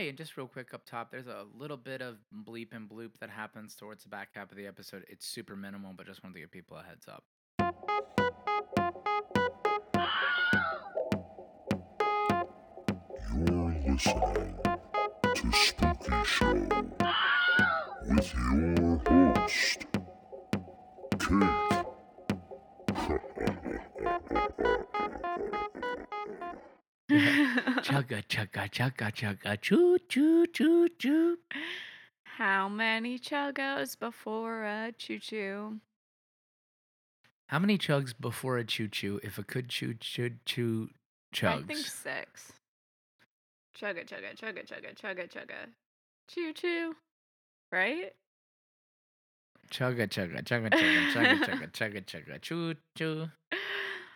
Hey, and just real quick up top, there's a little bit of bleep and bloop that happens towards the back half of the episode. It's super minimal, but just wanted to give people a heads up. You're listening to Spooky Show with your host, Kait. chugga chugga chugga chugga choo choo choo choo. How many chuggos before a choo choo? How many chugs before a choo choo? If a could choo choo choo chugs. I think six. Chugga chugga chugga chugga chugga chugga. Choo choo. Right? Chugga Chugga chugga chugga chugga chugga chugga chugga choo choo.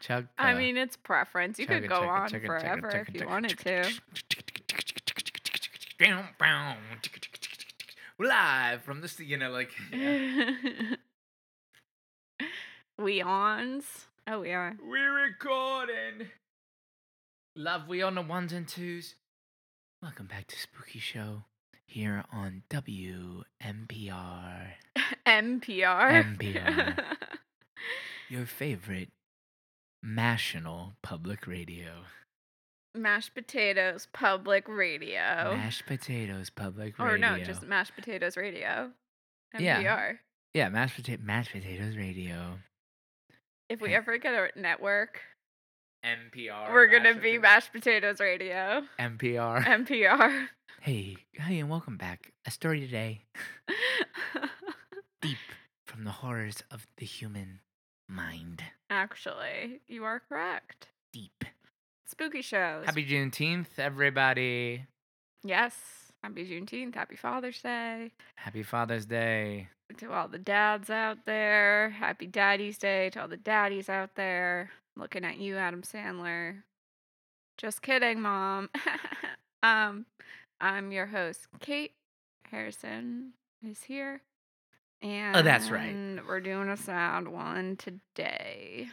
Chugga. I uh, mean, it's preference. You could go on forever if you wanted to. Live from the, you know, like, yeah. we ons. Oh, we are. we're recording. Love, we on the ones and twos. Welcome back to Spooky Show here on WMPR, NPR. NPR. your favorite national public radio. Mashed potatoes, public radio. Mashed potatoes public or no, just mashed potatoes radio. Yeah. yeah, mashed potato mashed potatoes radio. If we ever get a network, NPR. we're gonna be mashed potatoes radio. NPR. NPR. hey, hey, and welcome back. A story today, deep from the horrors of the human mind. Actually, you are correct. Deep. Spooky shows. Happy Juneteenth, everybody. yes. Happy Juneteenth. Happy Father's Day. Happy Father's Day. To all the dads out there. Happy Daddy's Day to all the daddies out there. Looking at you, Adam Sandler. Just kidding, Mom. um, I'm your host, Kait Harrison is here. And Oh, that's right. we're doing a sound one today.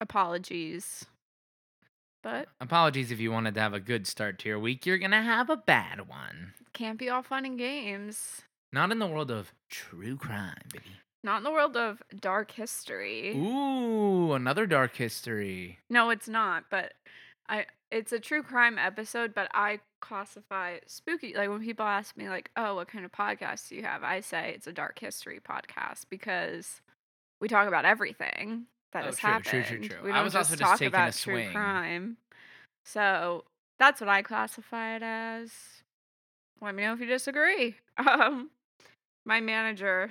Apologies. But Apologies if you wanted to have a good start to your week. You're gonna have a bad one. can't be all fun and games. Not in the world of true crime, baby. Not in the world of dark history. Ooh, another dark history. No, it's not, but I it's a true crime episode, but I classify spooky like when people ask me like, "Oh, what kind of podcast do you have?" I say it's a dark history podcast because we talk about everything that Oh, has true, happened. true, true, true. We I don't was just also just talk a about true swing. crime. So, that's what I classify it as. Let me know if you disagree. Um my manager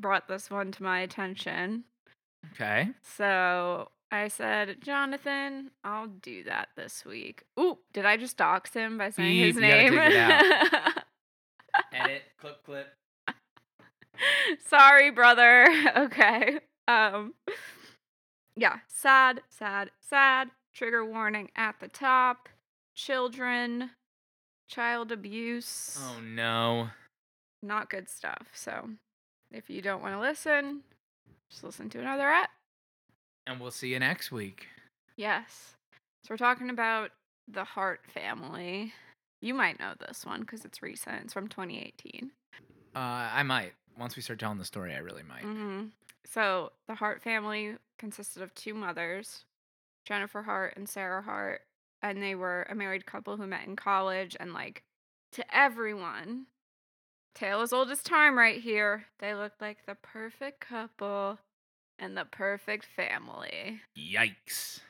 brought this one to my attention. Okay. So I said, Jonathan, I'll do that this week. Ooh, did I just dox him by saying his Beep, gotta name? Edit, clip, clip. Sorry, brother. Okay. Um Yeah, sad, sad, sad. Trigger warning at the top. Children, child abuse. Oh no. Not good stuff. So if you don't want to listen, just listen to another at. And we'll see you next week. Yes. So we're talking about the Hart family. You might know this one because it's recent. It's from 2018. Uh, I might. Once we start telling the story, I really might. hmm So the Hart family consisted of two mothers, Jennifer Hart and Sarah Hart, and they were a married couple who met in college. And like to everyone, tale as old as time right here. They looked like the perfect couple and the perfect family. Yikes.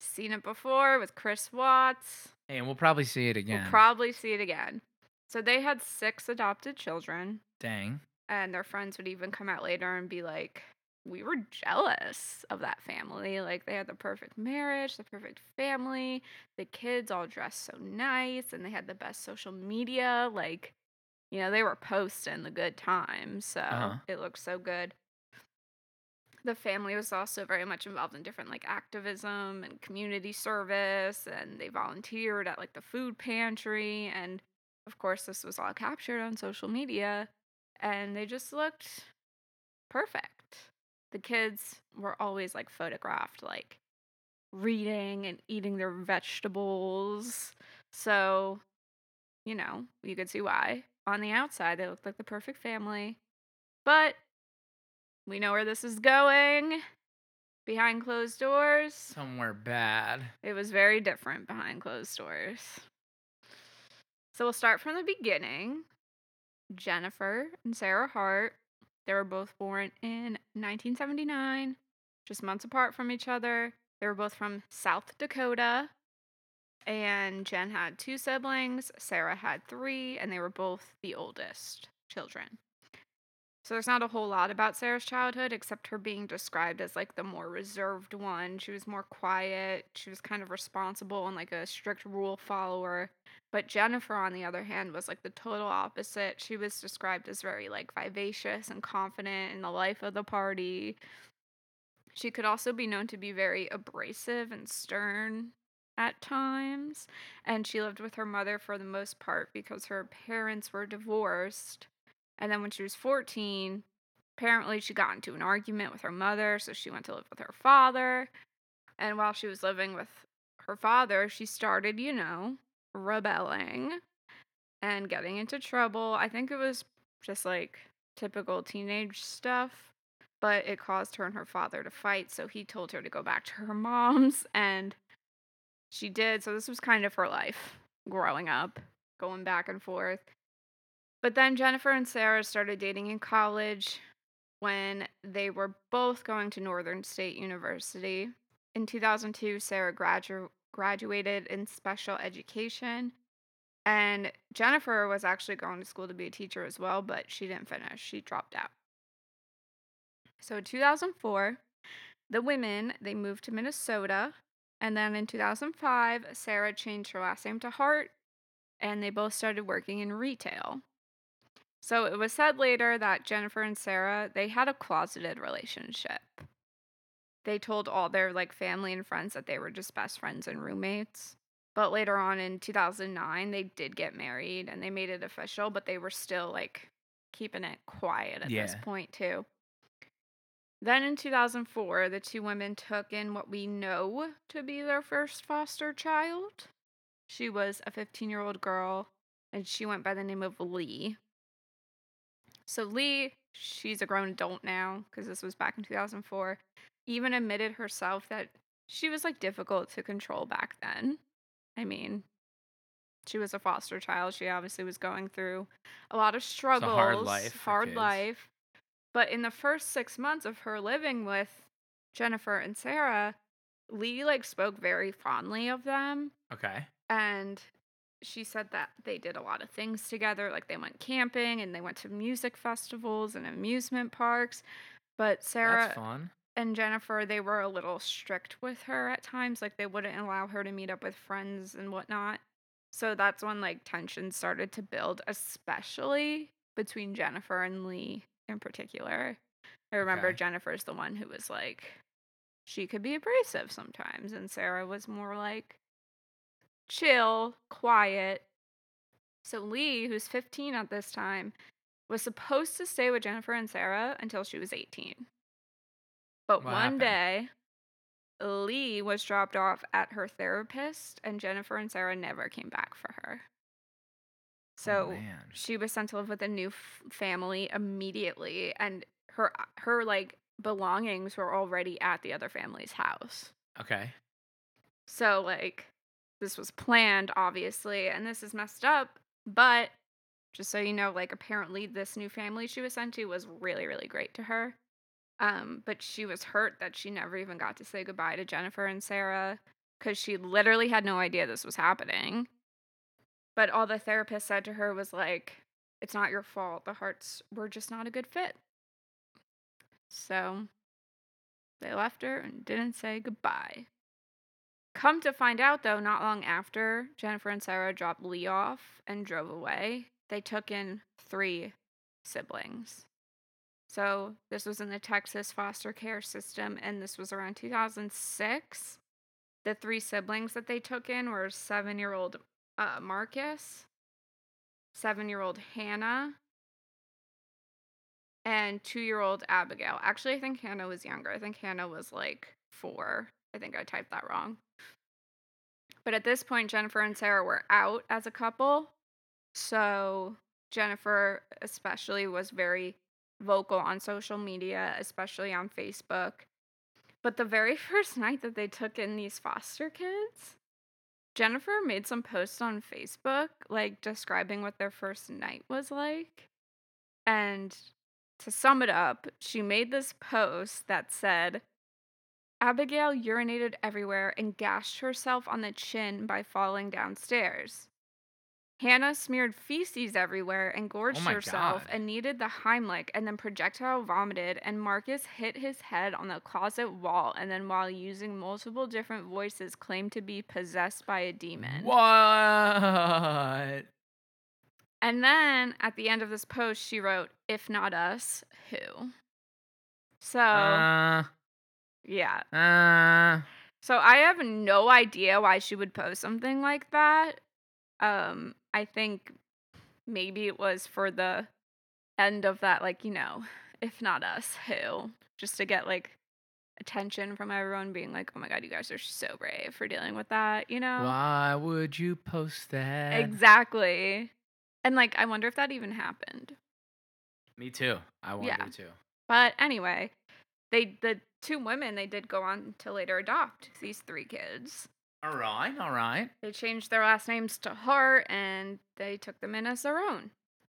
Seen it before with Chris Watts. And we'll probably see it again. We'll probably see it again. So they had six adopted children, Dang. and their friends would even come out later and be like, We were jealous of that family. Like, they had the perfect marriage, the perfect family. The kids all dressed so nice, and they had the best social media. Like, you know, they were posting the good times. So Uh-huh. it looked so good. The family was also very much involved in different like activism and community service, and they volunteered at like the food pantry. And of course, this was all captured on social media, and they just looked perfect. The kids were always like photographed, like reading and eating their vegetables. So you know, you could see why. On the outside, they looked like the perfect family. But we know where this is going. Behind closed doors, Somewhere bad. it was very different behind closed doors. So we'll start from the beginning. Jennifer and Sarah Hart, they were both born in 1979, just months apart from each other. They were both from South Dakota. And Jen had two siblings, Sarah had three, and they were both the oldest children. So there's not a whole lot about Sarah's childhood except her being described as like the more reserved one. She was more quiet, she was kind of responsible and like a strict rule follower. But Jennifer, on the other hand, was like the total opposite. She was described as very like vivacious and confident in the life of the party. She could also be known to be very abrasive and stern at times. And she lived with her mother for the most part because her parents were divorced. And then when she was 14, apparently she got into an argument with her mother, so she went to live with her father. And while she was living with her father, she started, you know, rebelling and getting into trouble. I think it was just like typical teenage stuff, but it caused her and her father to fight. So he told her to go back to her mom's, and she did. So this was kind of her life growing up, going back and forth. But then Jennifer and Sarah started dating in college when they were both going to Northern State University. In 2002, Sarah gradu- graduated in special education. And Jennifer was actually going to school to be a teacher as well, but she didn't finish. She dropped out. So in 2004, the women, they moved to Minnesota. And then in 2005, Sarah changed her last name to Hart, and they both started working in retail. So it was said later that Jennifer and Sarah, they had a closeted relationship. They told all their like family and friends that they were just best friends and roommates. But later on in 2009, they did get married and they made it official, but they were still like keeping it quiet at this point too. Then in 2004, the two women took in what we know to be their first foster child. She was a 15 year old girl and she went by the name of Lee. So Lee, she's a grown adult now because this was back in 2004, even admitted herself that she was like difficult to control back then. I mean, she was a foster child. She obviously was going through a lot of struggles, hard life hard life. But in the first six months of her living with Jennifer and Sarah, Lee like spoke very fondly of them Okay. and she said that they did a lot of things together like they went camping and they went to music festivals and amusement parks. But sarah and jennifer they were a little strict with her at times like they wouldn't allow her to meet up with friends and whatnot. So that's when like tensions started to build especially between jennifer and lee in particular. I remember Okay. jennifer's the one who was like she could be abrasive sometimes and sarah was more like chill, quiet. So Lee, who's 15 at this time, was supposed to stay with Jennifer and Sarah until she was 18. But What one happened? day, Lee was dropped off at her therapist, and Jennifer and Sarah never came back for her. Oh, so oh, she was sent to live with a new f- family immediately, and her uh, her like belongings were already at the other family's house. Okay. So, like, this was planned, obviously, and this is messed up. But just so you know, like, apparently, this new family she was sent to was really, really great to her. Um, but she was hurt that she never even got to say goodbye to Jennifer and Sarah because she literally had no idea this was happening. But all the therapist said to her was like, it's not your fault. The Harts were just not a good fit. So they left her and didn't say goodbye. Come to find out, though, not long after Jennifer and Sarah dropped Lee off and drove away, they took in three siblings. So this was in the Texas foster care system, and this was around 2006. The three siblings that they took in were seven year old uh, Marcus, seven year old Hannah, and two year old Abigail. Actually, I think Hannah was younger. I think Hannah was like four. I think I typed that wrong. But at this point, Jennifer and Sarah were out as a couple. So Jennifer, especially, was very vocal on social media, especially on Facebook. But the very first night that they took in these foster kids, Jennifer made some posts on Facebook, like describing what their first night was like. And to sum it up, she made this post that said, Abigail urinated everywhere and gashed herself on the chin by falling downstairs. Hannah smeared feces everywhere and gorged my herself God. and needed the Heimlich and then projectile vomited. And Marcus hit his head on the closet wall and then, while using multiple different voices, claimed to be possessed by a demon. What? And then at the end of this post, she wrote, If not us, who? So, Uh, yeah. uh, So I have no idea why she would post something like that. Um, I think maybe it was for the end of that, like, you know, if not us, who? Just to get like attention from everyone being like, oh my god, you guys are so brave for dealing with that, you know? why would you post that? Exactly. And like, I wonder if that even happened. Me too. I wonder Yeah. too. But anyway, they the two women they did go on to later adopt these three kids. All right, all right. They changed their last names to Hart and they took them in as their own.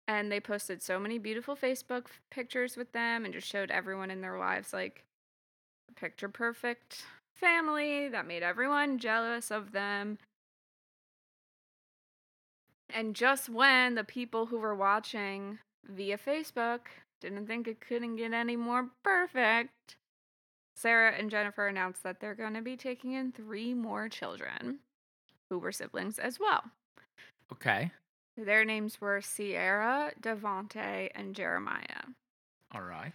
And they posted so many beautiful Facebook pictures with them and just showed everyone in their lives like a picture perfect family that made everyone jealous of them. And just when the people who were watching via Facebook didn't think it couldn't get any more perfect, Sarah and Jennifer announced that they're going to be taking in three more children who were siblings as well. Okay. Their names were Sierra, Devonte, and Jeremiah. All right.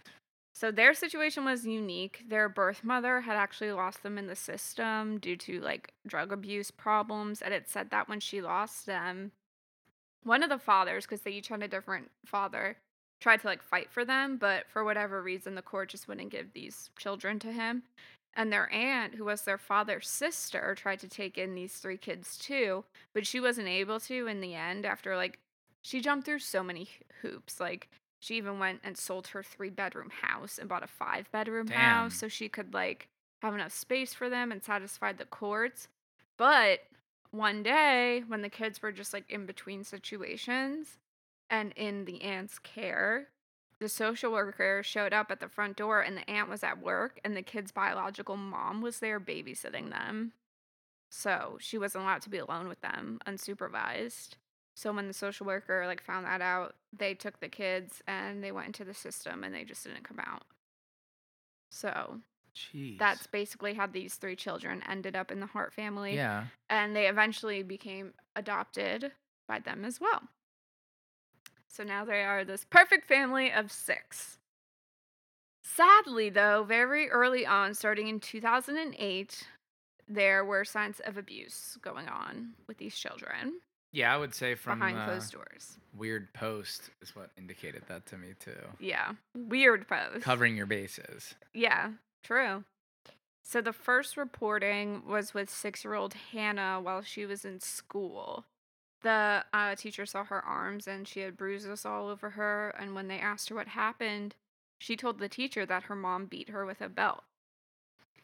So their situation was unique. Their birth mother had actually lost them in the system due to like drug abuse problems, and it said that when she lost them, one of the fathers, because they each had a different father, tried to like fight for them, but for whatever reason, the court just wouldn't give these children to him. And their aunt, who was their father's sister, tried to take in these three kids too, but she wasn't able to in the end after like she jumped through so many hoops. Like she even went and sold her three bedroom house and bought a five bedroom Damn. house so she could like have enough space for them and satisfy the courts. But one day when the kids were just like in between situations and in the aunt's care, the social worker showed up at the front door and the aunt was at work and the kid's biological mom was there babysitting them. So she wasn't allowed to be alone with them unsupervised. So when the social worker like found that out, they took the kids and they went into the system and they just didn't come out. So Jeez. that's basically how these three children ended up in the Hart family. yeah. And they eventually became adopted by them as well. So now they are this perfect family of six. Sadly, though, very early on, starting in 2008, there were signs of abuse going on with these children Yeah, I would say from behind the closed doors. weird post is what indicated that to me too. Yeah. Weird post. Covering your bases. Yeah, true. So the first reporting was with six year old Hannah while she was in school. The uh, teacher saw her arms and she had bruises all over her. And when they asked her what happened, she told the teacher that her mom beat her with a belt.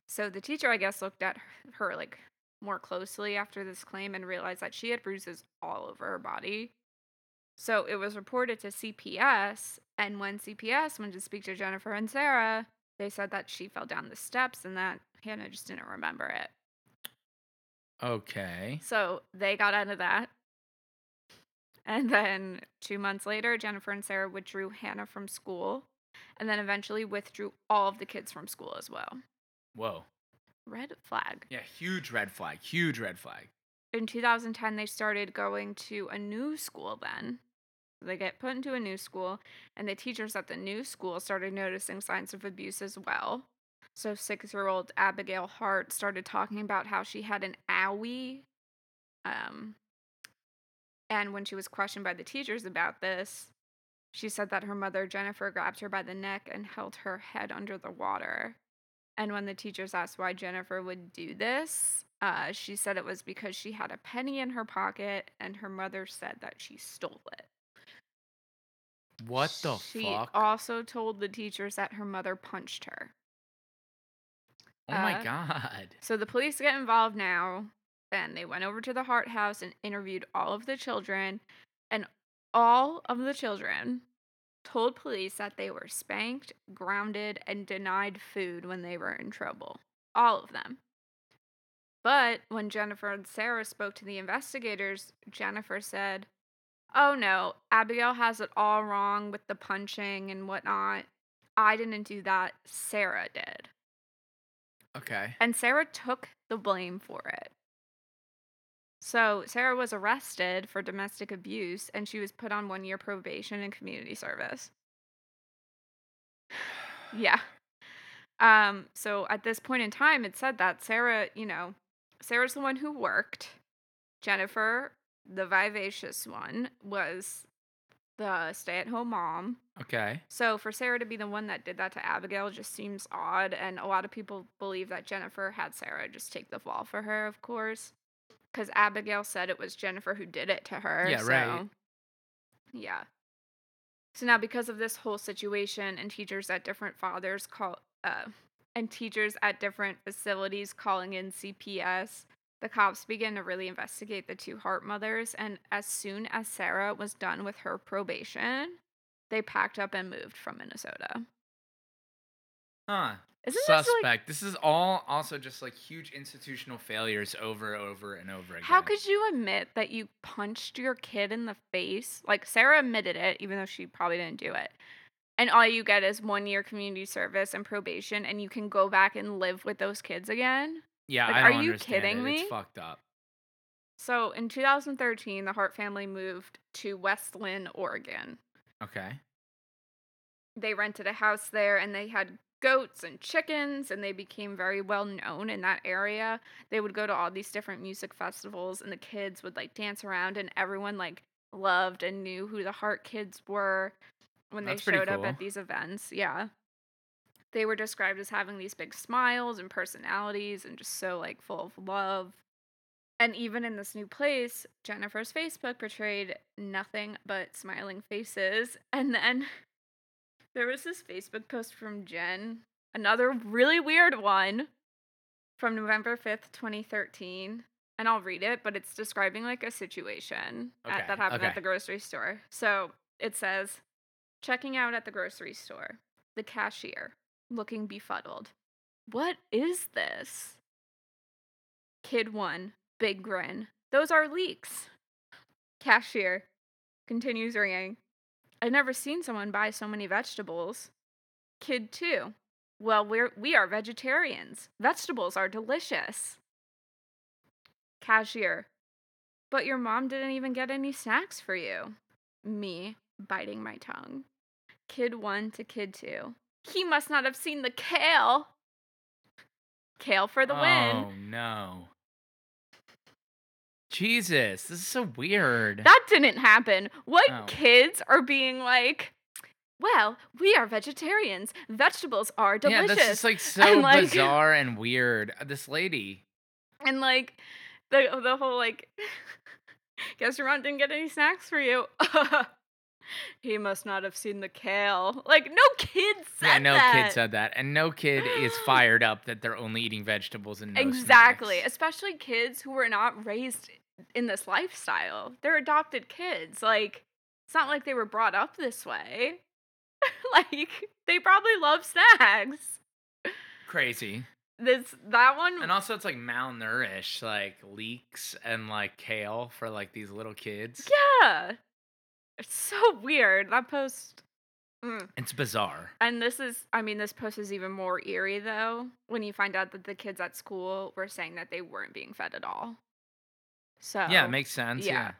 So the teacher, I guess, looked at her like more closely after this claim and realized that she had bruises all over her body. So it was reported to CPS, and when CPS went to speak to Jennifer and Sarah, they said that she fell down the steps and that Hannah just didn't remember it. Okay. So they got out of that. And then two months later, Jennifer and Sarah withdrew Hannah from school and then eventually withdrew all of the kids from school as well. Whoa. Red flag. Yeah, huge red flag. Huge red flag. In 2010, they started going to a new school then. They get put into a new school, and the teachers at the new school started noticing signs of abuse as well. So, six year old Abigail Hart started talking about how she had an owie. Um, and when she was questioned by the teachers about this, she said that her mother, Jennifer, grabbed her by the neck and held her head under the water. And when the teachers asked why Jennifer would do this, Uh, she said it was because she had a penny in her pocket, and her mother said that she stole it. What the she fuck? also told the teachers that her mother punched her. oh my uh, god. So the police get involved now, and they went over to the Hart House and interviewed all of the children, and all of the children told police that they were spanked, grounded, and denied food when they were in trouble. All of them. But when Jennifer and Sarah spoke to the investigators, Jennifer said, Oh no, Abigail has it all wrong with the punching and whatnot. I didn't do that. Sarah did. Okay. And Sarah took the blame for it. So Sarah was arrested for domestic abuse and she was put on one year probation and community service. Yeah. Um, so at this point in time, it said that Sarah, you know, Sarah's the one who worked. Jennifer, the vivacious one, was the stay at home mom. Okay. So for Sarah to be the one that did that to Abigail just seems odd, and a lot of people believe that Jennifer had Sarah just take the fall for her, of course, because Abigail said it was Jennifer who did it to her. Yeah, right. so- Yeah. So now, because of this whole situation, and teachers at different fathers call, uh, and teachers at different facilities calling in CPS, the cops began to really investigate the two Hart mothers. And as soon as Sarah was done with her probation, they packed up and moved from Minnesota. Huh. Isn't Suspect. this like This is all also just like huge institutional failures over, over, and over again. how could you admit that you punched your kid in the face? Like Sarah admitted it, even though she probably didn't do it. And all you get is one year community service and probation, and you can go back and live with those kids again. Yeah, like, I are don't you kidding it. me? It's fucked up. So in 2013, the Hart family moved to West Linn, Oregon. Okay. they rented a house there and they had goats and chickens and they became very well known in that area. They would go to all these different music festivals and the kids would like dance around and everyone like loved and knew who the Hart kids were when That's they showed up at these events. Yeah. They were described as having these big smiles and personalities and just so like full of love. And even in this new place, Jennifer's Facebook portrayed nothing but smiling faces. And then there was this Facebook post from Jen, another really weird one from November 5th, 2013. And I'll read it, but it's describing like a situation at- that happened okay. at the grocery store. So it says, checking out at the grocery store, the cashier looking befuddled. What is this? Kid one, big grin. Those are leeks. Cashier continues ringing. I've never seen someone buy so many vegetables. Kid two. Well, we're we are vegetarians. Vegetables are delicious. Cashier. But your mom didn't even get any snacks for you. Me, biting my tongue. Kid one to kid two. He must not have seen the kale. Kale for the win. Oh no. Jesus, this is so weird. That didn't happen. What Oh. kids are being like, well, we are vegetarians. Vegetables are delicious. yeah, that's just like so And, like- bizarre and weird. Uh, This lady. and like the the whole like guess your mom didn't get any snacks for you. he must not have seen the kale. Like no kid said yeah, no that. kid said that, and no kid is fired up that they're only eating vegetables and no exactly, snacks. especially kids who were not raised in this lifestyle. They're adopted kids. Like it's not like they were brought up this way. like they probably love snacks. Crazy. This that one And also, it's like malnourished, like leeks and like kale for like these little kids. Yeah. It's so weird. That post Mm. It's bizarre. And this is, I mean, this post is even more eerie though when you find out that the kids at school were saying that they weren't being fed at all. So Yeah, it makes sense. yeah. Yeah.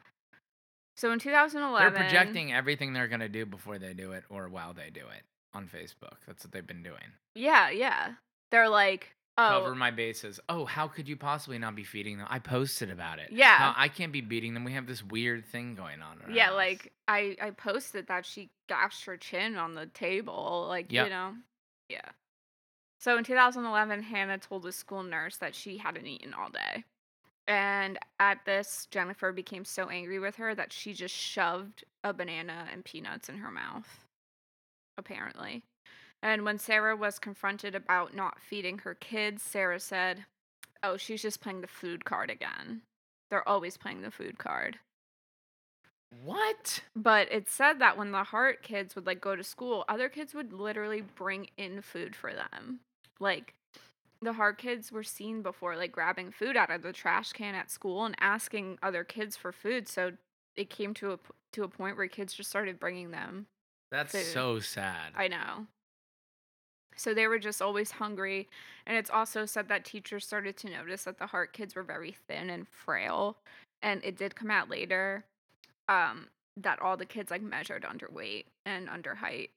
so in 2011 They're projecting everything they're going to do before they do it or while they do it on Facebook. That's what they've been doing. Yeah, yeah. They're like, oh, Cover my bases. Oh, how could you possibly not be feeding them? I posted about it. Yeah. I can't be beating them. We have this weird thing going on. yeah, house. like I I posted that she gashed her chin on the table, like Yep. you know, yeah. So in 2011, Hannah told a school nurse that she hadn't eaten all day. And at this, Jennifer became so angry with her that she just shoved a banana and peanuts in her mouth, apparently. And when Sarah was confronted about not feeding her kids, Sarah said, Oh, she's just playing the food card again. They're always playing the food card. What? But it said that when the Hart kids would like go to school, other kids would literally bring in food for them. Like the Hart kids were seen before like grabbing food out of the trash can at school and asking other kids for food. So it came to a to a point where kids just started bringing them. That's Food. so sad. I know. So they were just always hungry. And it's also said that teachers started to notice that the Hart kids were very thin and frail. And it did come out later um, that all the kids like measured underweight and under height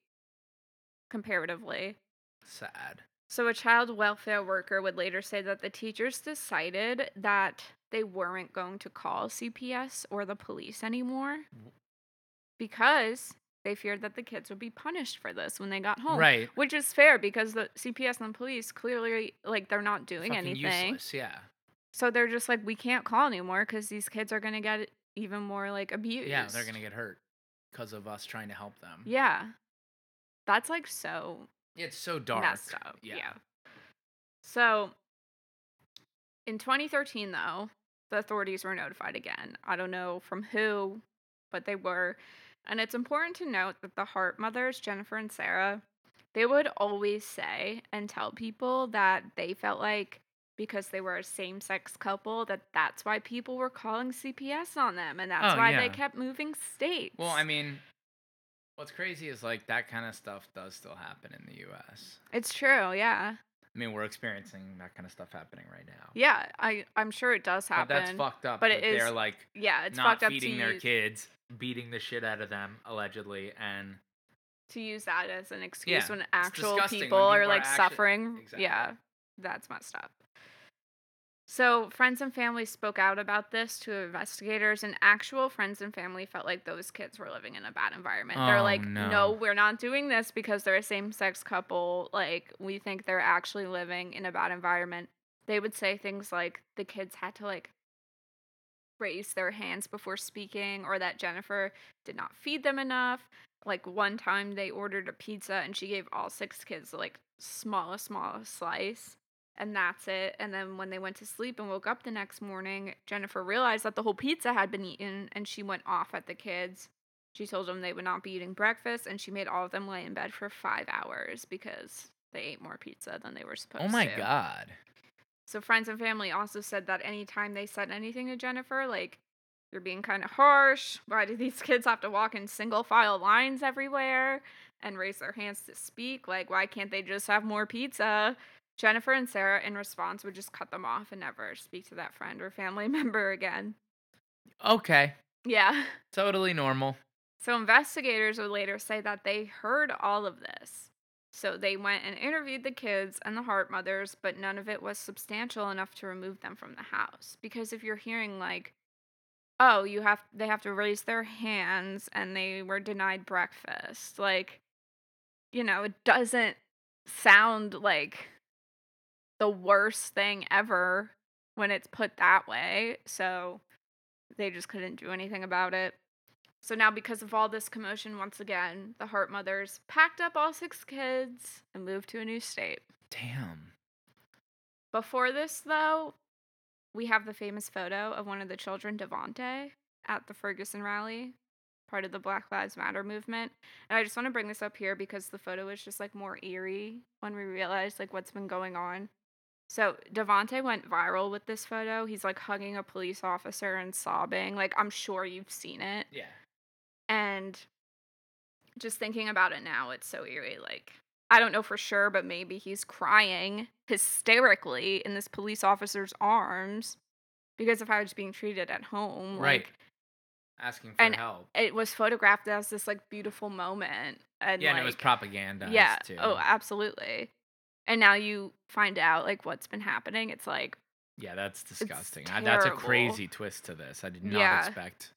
comparatively. sad. So a child welfare worker would later say that the teachers decided that they weren't going to call CPS or the police anymore because they feared that the kids would be punished for this when they got home. Right. Which is fair because the CPS and the police clearly like they're not doing Fucking anything. useless. Yeah. So they're just like we can't call anymore cuz these kids are going to get even more like abused. Yeah, they're gonna get hurt because of us trying to help them. Yeah. That's like so It's so dark. messed up. Yeah. Yeah. So in 2013, though, the authorities were notified again. I don't know from who, but they were. And it's important to note that the Hart mothers, Jennifer and Sarah, they would always say and tell people that they felt like because they were a same sex couple, that that's why people were calling CPS on them. And that's Oh, why yeah. they kept moving states. Well, I mean, what's crazy is like that kind of stuff does still happen in the U.S. it's true. Yeah. I mean, we're experiencing that kind of stuff happening right now. Yeah. I, I'm sure it does happen. But that's fucked up. but it they're like yeah, it's not fucked up feeding to their use, kids, beating the shit out of them allegedly, and to use that as an excuse Yeah, when actual disgusting when people are are like actu- suffering. Exactly. Yeah, that's messed up. So, friends and family spoke out about this to investigators, and actual friends and family felt like those kids were living in a bad environment. They're Oh, like, no. no, we're not doing this because they're a same sex couple. Like, we think they're actually living in a bad environment. They would say things like the kids had to like raise their hands before speaking, or that Jennifer did not feed them enough. Like one time they ordered a pizza and she gave all six kids like smallest, smallest slice. And that's it. And then when they went to sleep and woke up the next morning, Jennifer realized that the whole pizza had been eaten and she went off at the kids. She told them they would not be eating breakfast and she made all of them lay in bed for five hours because they ate more pizza than they were supposed oh to. oh to. my god, So friends and family also said that anytime they said anything to Jennifer, like you're being kind of harsh. Why do these kids have to walk in single file lines everywhere and raise their hands to speak? Like why can't they just have more pizza? Jennifer and Sarah in response would just cut them off and never speak to that friend or family member again. okay, Yeah. totally normal. So investigators would later say that they heard all of this. So they went and interviewed the kids and the Hart mothers, but none of it was substantial enough to remove them from the house. Because if you're hearing like, oh, you have they have to raise their hands and they were denied breakfast, like, you know, it doesn't sound like the worst thing ever when it's put that way. So they just couldn't do anything about it. So now, because of all this commotion, once again, the Hart mothers packed up all six kids and moved to a new state. Damn. Before this, though, we have the famous photo of one of the children, Devonte, at the Ferguson rally, part of the Black Lives Matter movement. And I just want to bring this up here because the photo is just like more eerie when we realize like what's been going on. So Devonte went viral with this photo. He's like hugging a police officer and sobbing. Like I'm sure you've seen it. Yeah. And just thinking about it now, it's so eerie. Like, I don't know for sure, but maybe he's crying hysterically in this police officer's arms because of how he's being treated at home. Right. Like, Asking for and help. it was photographed as this like beautiful moment. And Yeah, like, and it was propaganda. yeah. Oh, too. Oh, absolutely. And now you find out like what's been happening. It's like, Yeah, that's disgusting. I, that's a crazy twist to this. I did not Yeah. expect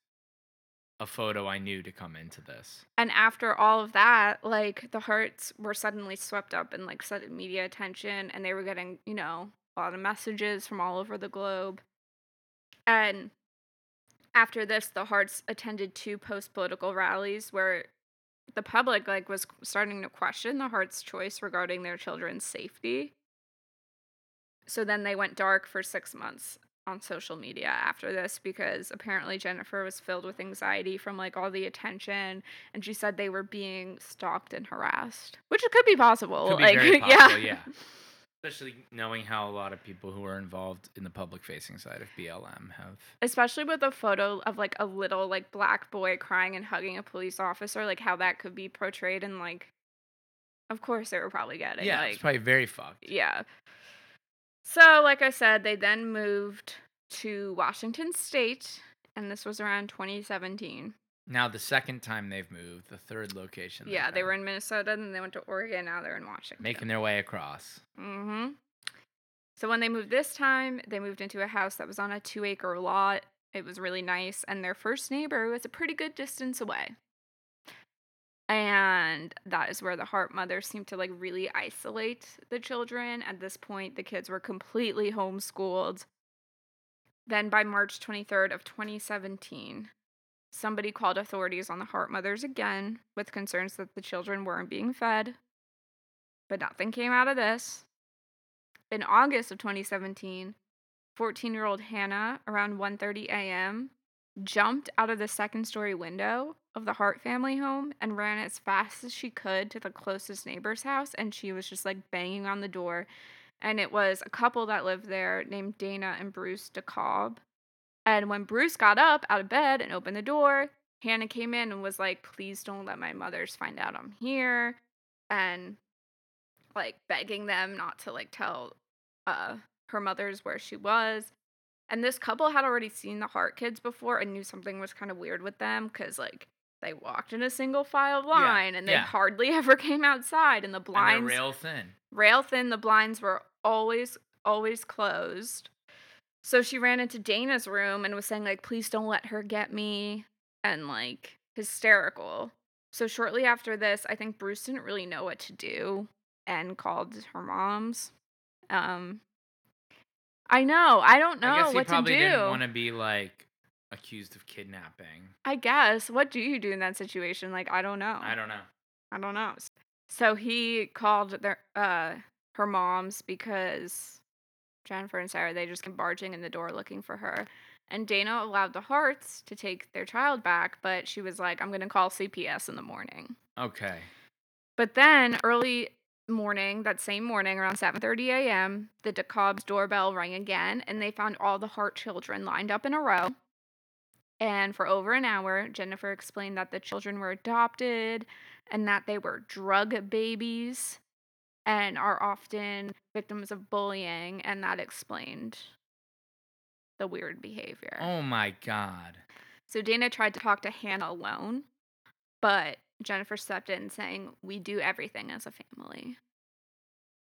a photo I knew to come into this. and after all of that, like the Harts were suddenly swept up in like sudden media attention and they were getting, you know, a lot of messages from all over the globe. And after this, the Harts attended two post-political rallies where the public like was starting to question the Harts' choice regarding their children's safety. So then they went dark for 6 months on social media after this because apparently Jennifer was filled with anxiety from like all the attention and she said they were being stalked and harassed, which could be possible. Could be like very possible, yeah. yeah. Especially knowing how a lot of people who are involved in the public facing side of BLM have. especially with a photo of like a little like black boy crying and hugging a police officer like how that could be portrayed and like of course they were probably getting Yeah, like it's probably very fucked. yeah so like i said they then moved to washington state and this was around 2017 Now the second time they've moved, the third location. yeah they were in minnesota and then they went to oregon now they're in washington making their way across. Mm-hmm. So when they moved this time, they moved into a house that was on a two acre lot. It was really nice, and their first neighbor was a pretty good distance away. And that is where the Hart mother seemed to like really isolate the children. At this point, the kids were completely homeschooled. Then by March 23rd of 2017, somebody called authorities on the Hart mothers again with concerns that the children weren't being fed. But nothing came out of this. In August of 2017, 14-year-old Hannah, around 1:30 a.m., jumped out of the second-story window of the Hart family home and ran as fast as she could to the closest neighbor's house and she was just like banging on the door and it was a couple that lived there named Dana and Bruce DeKalb. And when Bruce got up out of bed and opened the door, Hannah came in and was like, "Please don't let my mothers find out I'm here." And like begging them not to like tell uh her mothers where she was. And this couple had already seen the Hart kids before and knew something was kind of weird with them cuz like they walked in a single file line and they yeah. hardly ever came outside and the blinds they're rail thin. rail thin the blinds were always always closed. So she ran into Dana's room and was saying like please don't let her get me and like hysterical. So shortly after this, I think Bruce didn't really know what to do and called her mom's. Um I know. I don't know I guess he what to probably do. didn't want to be like accused of kidnapping. I guess. What do you do in that situation? Like I don't know. I don't know. I don't know. So he called their uh her moms because Jennifer and Sarah they just came barging in the door looking for her. And Dana allowed the Harts to take their child back, but she was like, I'm gonna call CPS in the morning. Okay. But then early morning, that same morning around 7:30 a.m., the DeKalb's doorbell rang again and they found all the Hart children lined up in a row. And for over an hour, Jennifer explained that the children were adopted and that they were drug babies and are often victims of bullying and that explained the weird behavior. Oh my god. So Dana tried to talk to Hannah alone, but Jennifer stepped in saying, We do everything as a family.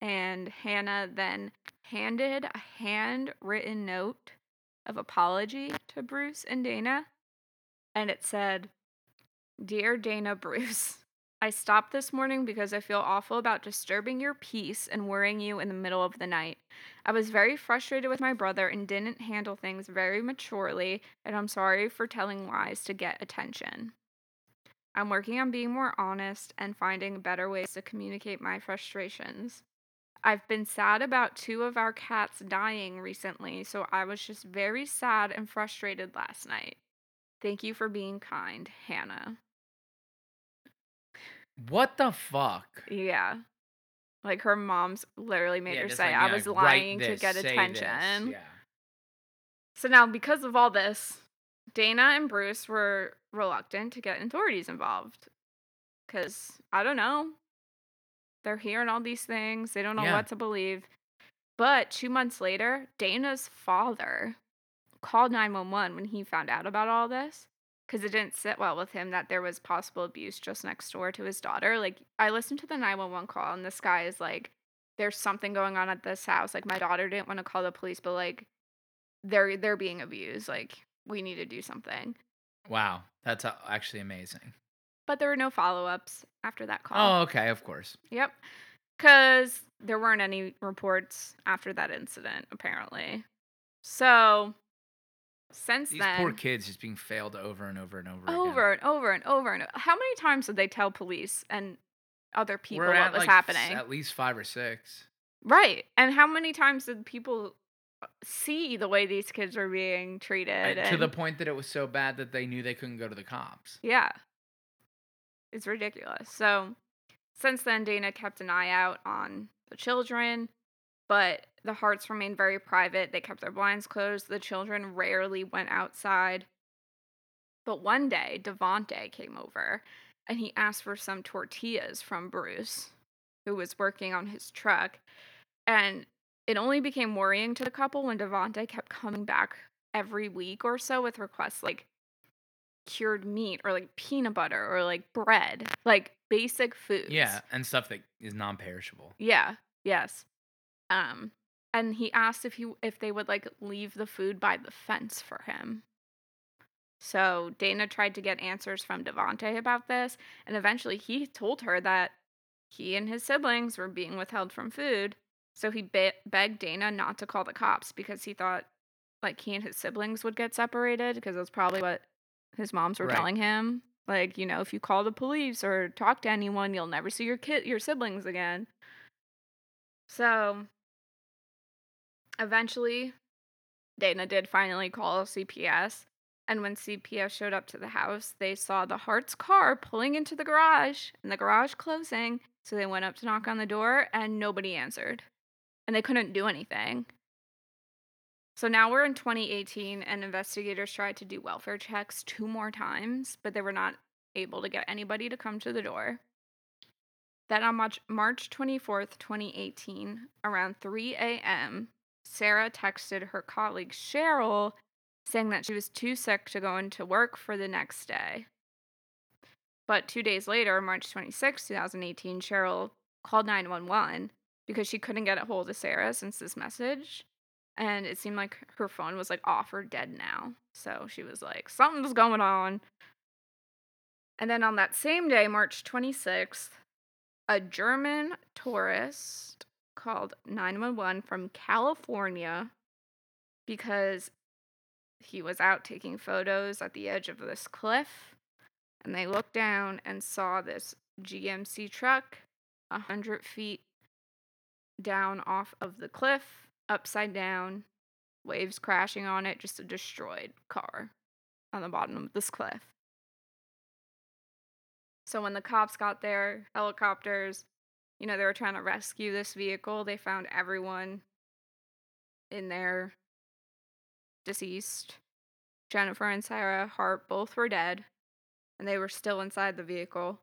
And Hannah then handed a handwritten note of apology to Bruce and Dana. And it said, Dear Dana Bruce, I stopped this morning because I feel awful about disturbing your peace and worrying you in the middle of the night. I was very frustrated with my brother and didn't handle things very maturely, and I'm sorry for telling lies to get attention. I'm working on being more honest and finding better ways to communicate my frustrations. I've been sad about two of our cats dying recently, so I was just very sad and frustrated last night. Thank you for being kind, Hannah. What the fuck? Yeah. Like her mom's literally made Yeah, her say, like, I was like, lying to get attention. Yeah. So now, because of all this, Dana and Bruce were reluctant to get authorities involved. Because, I don't know, they're hearing all these things, they don't know Yeah. what to believe. But two months later, Dana's father called 911 when he found out about all this. Because it didn't sit well with him that there was possible abuse just next door to his daughter. Like, I listened to the 911 call, and this guy is like, there's something going on at this house. Like, my daughter didn't want to call the police, but like, they're they're being abused. Like we need to do something. Wow. That's actually amazing. But there were no follow ups after that call. Oh, okay. Of course. Yep. Because there weren't any reports after that incident, apparently. So since These then, poor kids just being failed over and over and over. Over again. over and over and over and how many times did they tell police and other people We're what was like happening? At least five or six. Right. And how many times did people uh, see the way these kids were being treated? And to the point that it was so bad that they knew they couldn't go to the cops. Yeah. It's ridiculous. So, since then, Dana kept an eye out on the children, but the Harts remained very private. They kept their blinds closed. The children rarely went outside. But one day, Devonte came over and he asked for some tortillas from Bruce, who was working on his truck. And it only became worrying to the couple when Devonte kept coming back every week or so with requests like cured meat or like peanut butter or like bread, like basic foods. Yeah, and stuff that is non-perishable. Yeah. Yes. Um and he asked if he if they would like leave the food by the fence for him. So Dana tried to get answers from Devonte about this, and eventually he told her that he and his siblings were being withheld from food. So he be- begged Dana not to call the cops because he thought like he and his siblings would get separated because that's probably what his moms were Right. telling him. Like, you know, if you call the police or talk to anyone, you'll never see your kid your siblings again. So eventually Dana did finally call CPS. And when CPS showed up to the house, they saw the Hart's car pulling into the garage and the garage closing. So they went up to knock on the door and nobody answered. And they couldn't do anything. So now we're in 2018 and investigators tried to do welfare checks two more times, but they were not able to get anybody to come to the door. Then on March, March 24th, 2018, around 3 a.m., Sarah texted her colleague Cheryl saying that she was too sick to go into work for the next day. But two days later, March 26, 2018, Cheryl called 911 because she couldn't get a hold of Sarah since this message. And it seemed like her phone was like off or dead now. So she was like, something's going on. And then on that same day, March 26th, a German tourist called 911 from California because he was out taking photos at the edge of this cliff and they looked down and saw this GMC truck a hundred feet down off of the cliff, upside down, waves crashing on it, just a destroyed car on the bottom of this cliff. So when the cops got there, helicopters, you know, they were trying to rescue this vehicle. They found everyone in there deceased. Jennifer and Sarah Hart both were dead, and they were still inside the vehicle.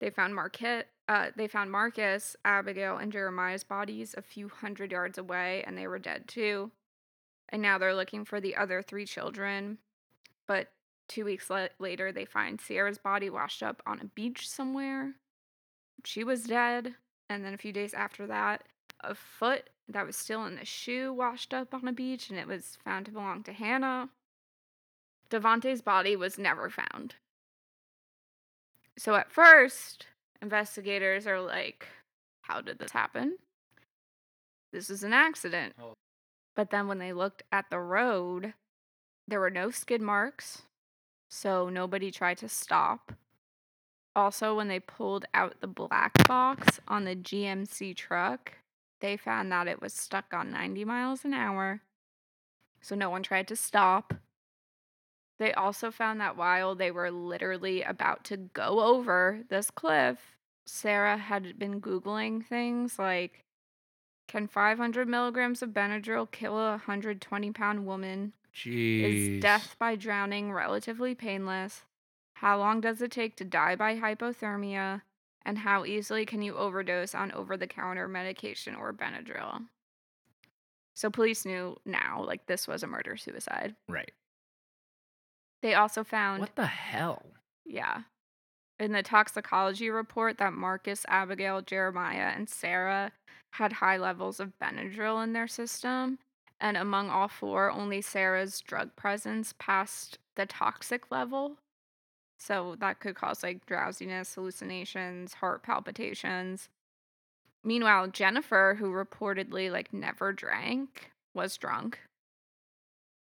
They found Marquette, uh, they found Marcus, Abigail, and Jeremiah's bodies a few hundred yards away, and they were dead too. And now they're looking for the other three children. But two weeks la- later, they find Sierra's body washed up on a beach somewhere. She was dead. And then a few days after that, a foot that was still in the shoe washed up on a beach, and it was found to belong to Hannah. Devonte's body was never found. So at first, investigators are like, how did this happen? This is an accident. Oh. But then when they looked at the road, there were no skid marks, so nobody tried to stop. Also, when they pulled out the black box on the GMC truck, they found that it was stuck on 90 miles an hour, so no one tried to stop. They also found that while they were literally about to go over this cliff, Sarah had been Googling things like Can 500 milligrams of Benadryl kill a 120 pound woman? Jeez. Is death by drowning relatively painless? How long does it take to die by hypothermia? And how easily can you overdose on over the counter medication or Benadryl? So police knew now, like, this was a murder suicide. Right. They also found, What the hell? yeah, in the toxicology report that Marcus, Abigail, Jeremiah, and Sarah had high levels of Benadryl in their system. And among all four, only Sarah's drug presence passed the toxic level. So that could cause like drowsiness, hallucinations, heart palpitations. Meanwhile, Jennifer, who reportedly like never drank, was drunk.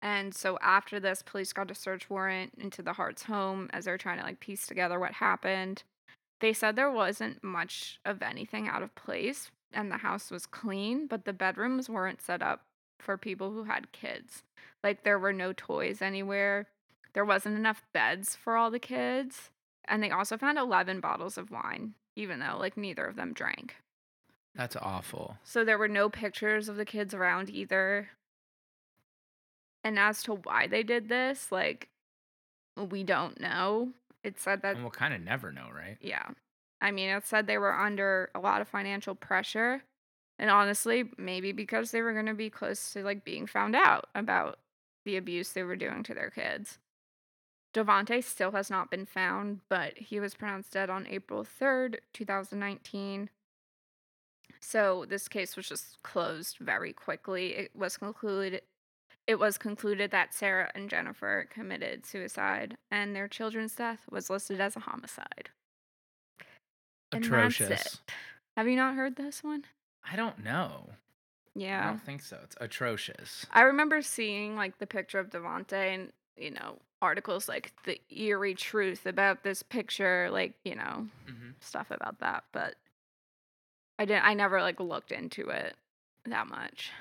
And so after this, police got a search warrant into the Hart's home as they're trying to like piece together what happened. They said there wasn't much of anything out of place and the house was clean, but the bedrooms weren't set up for people who had kids. Like there were no toys anywhere. There wasn't enough beds for all the kids. And they also found 11 bottles of wine, even though like neither of them drank. That's awful. So there were no pictures of the kids around either. And as to why they did this, like, we don't know. It said that, And we'll kind of never know, right? yeah. I mean, it said they were under a lot of financial pressure. And honestly, maybe because they were going to be close to like being found out about the abuse they were doing to their kids. Devonte still has not been found, but he was pronounced dead on April 3rd, 2019. So this case was just closed very quickly. It was concluded it was concluded that Sarah and Jennifer committed suicide and their children's death was listed as a homicide. Atrocious. Have you not heard this one? I don't know. Yeah. I don't think so. It's atrocious. I remember seeing like the picture of Devonte and you know articles like the eerie truth about this picture, like you know Mm-hmm. stuff about that, but I didn't. I never like looked into it that much.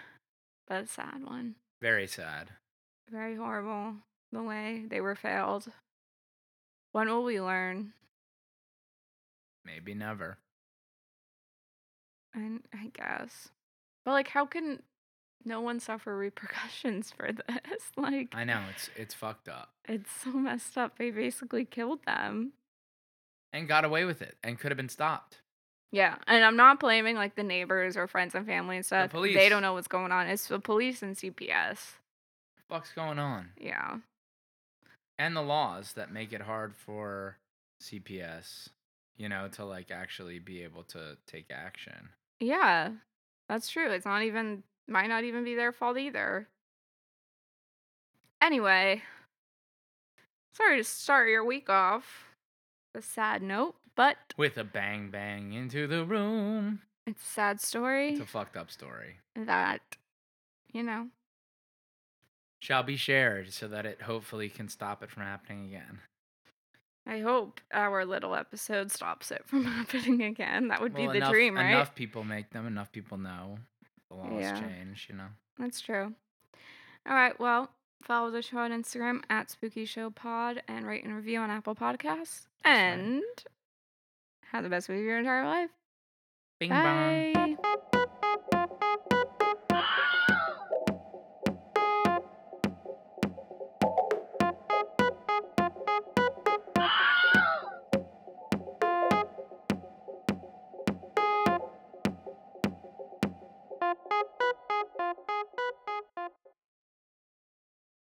But it's a sad one. Very sad. Very horrible the way they were failed. When will we learn? Maybe never. I, I guess. But like, how can no one suffer repercussions for this? Like, I know it's it's fucked up. it's so messed up. They basically killed them. And got away with it and could have been stopped. Yeah, and I'm not blaming like the neighbors or friends and family and stuff. They police. don't know what's going on. It's the police and CPS. fuck's going on? Yeah. And the laws that make it hard for CPS, you know, to like actually be able to take action. Yeah. That's true. It's not even might not even be their fault either. Anyway, sorry to start your week off with a sad note, but With a bang bang into the room. it's a sad story It's a fucked up story. that you know, Shall be shared so that it hopefully can stop it from happening again. I hope our little episode stops it from happening again. That would Well, be the enough, dream, right? Enough people make them, enough people know. The laws Yeah. change, you know. That's true. All right. Well, follow the show on Instagram at Spooky Show Pod and rate and review on Apple Podcasts. That's right. And have the best week of your entire life. Bing bong. Bye.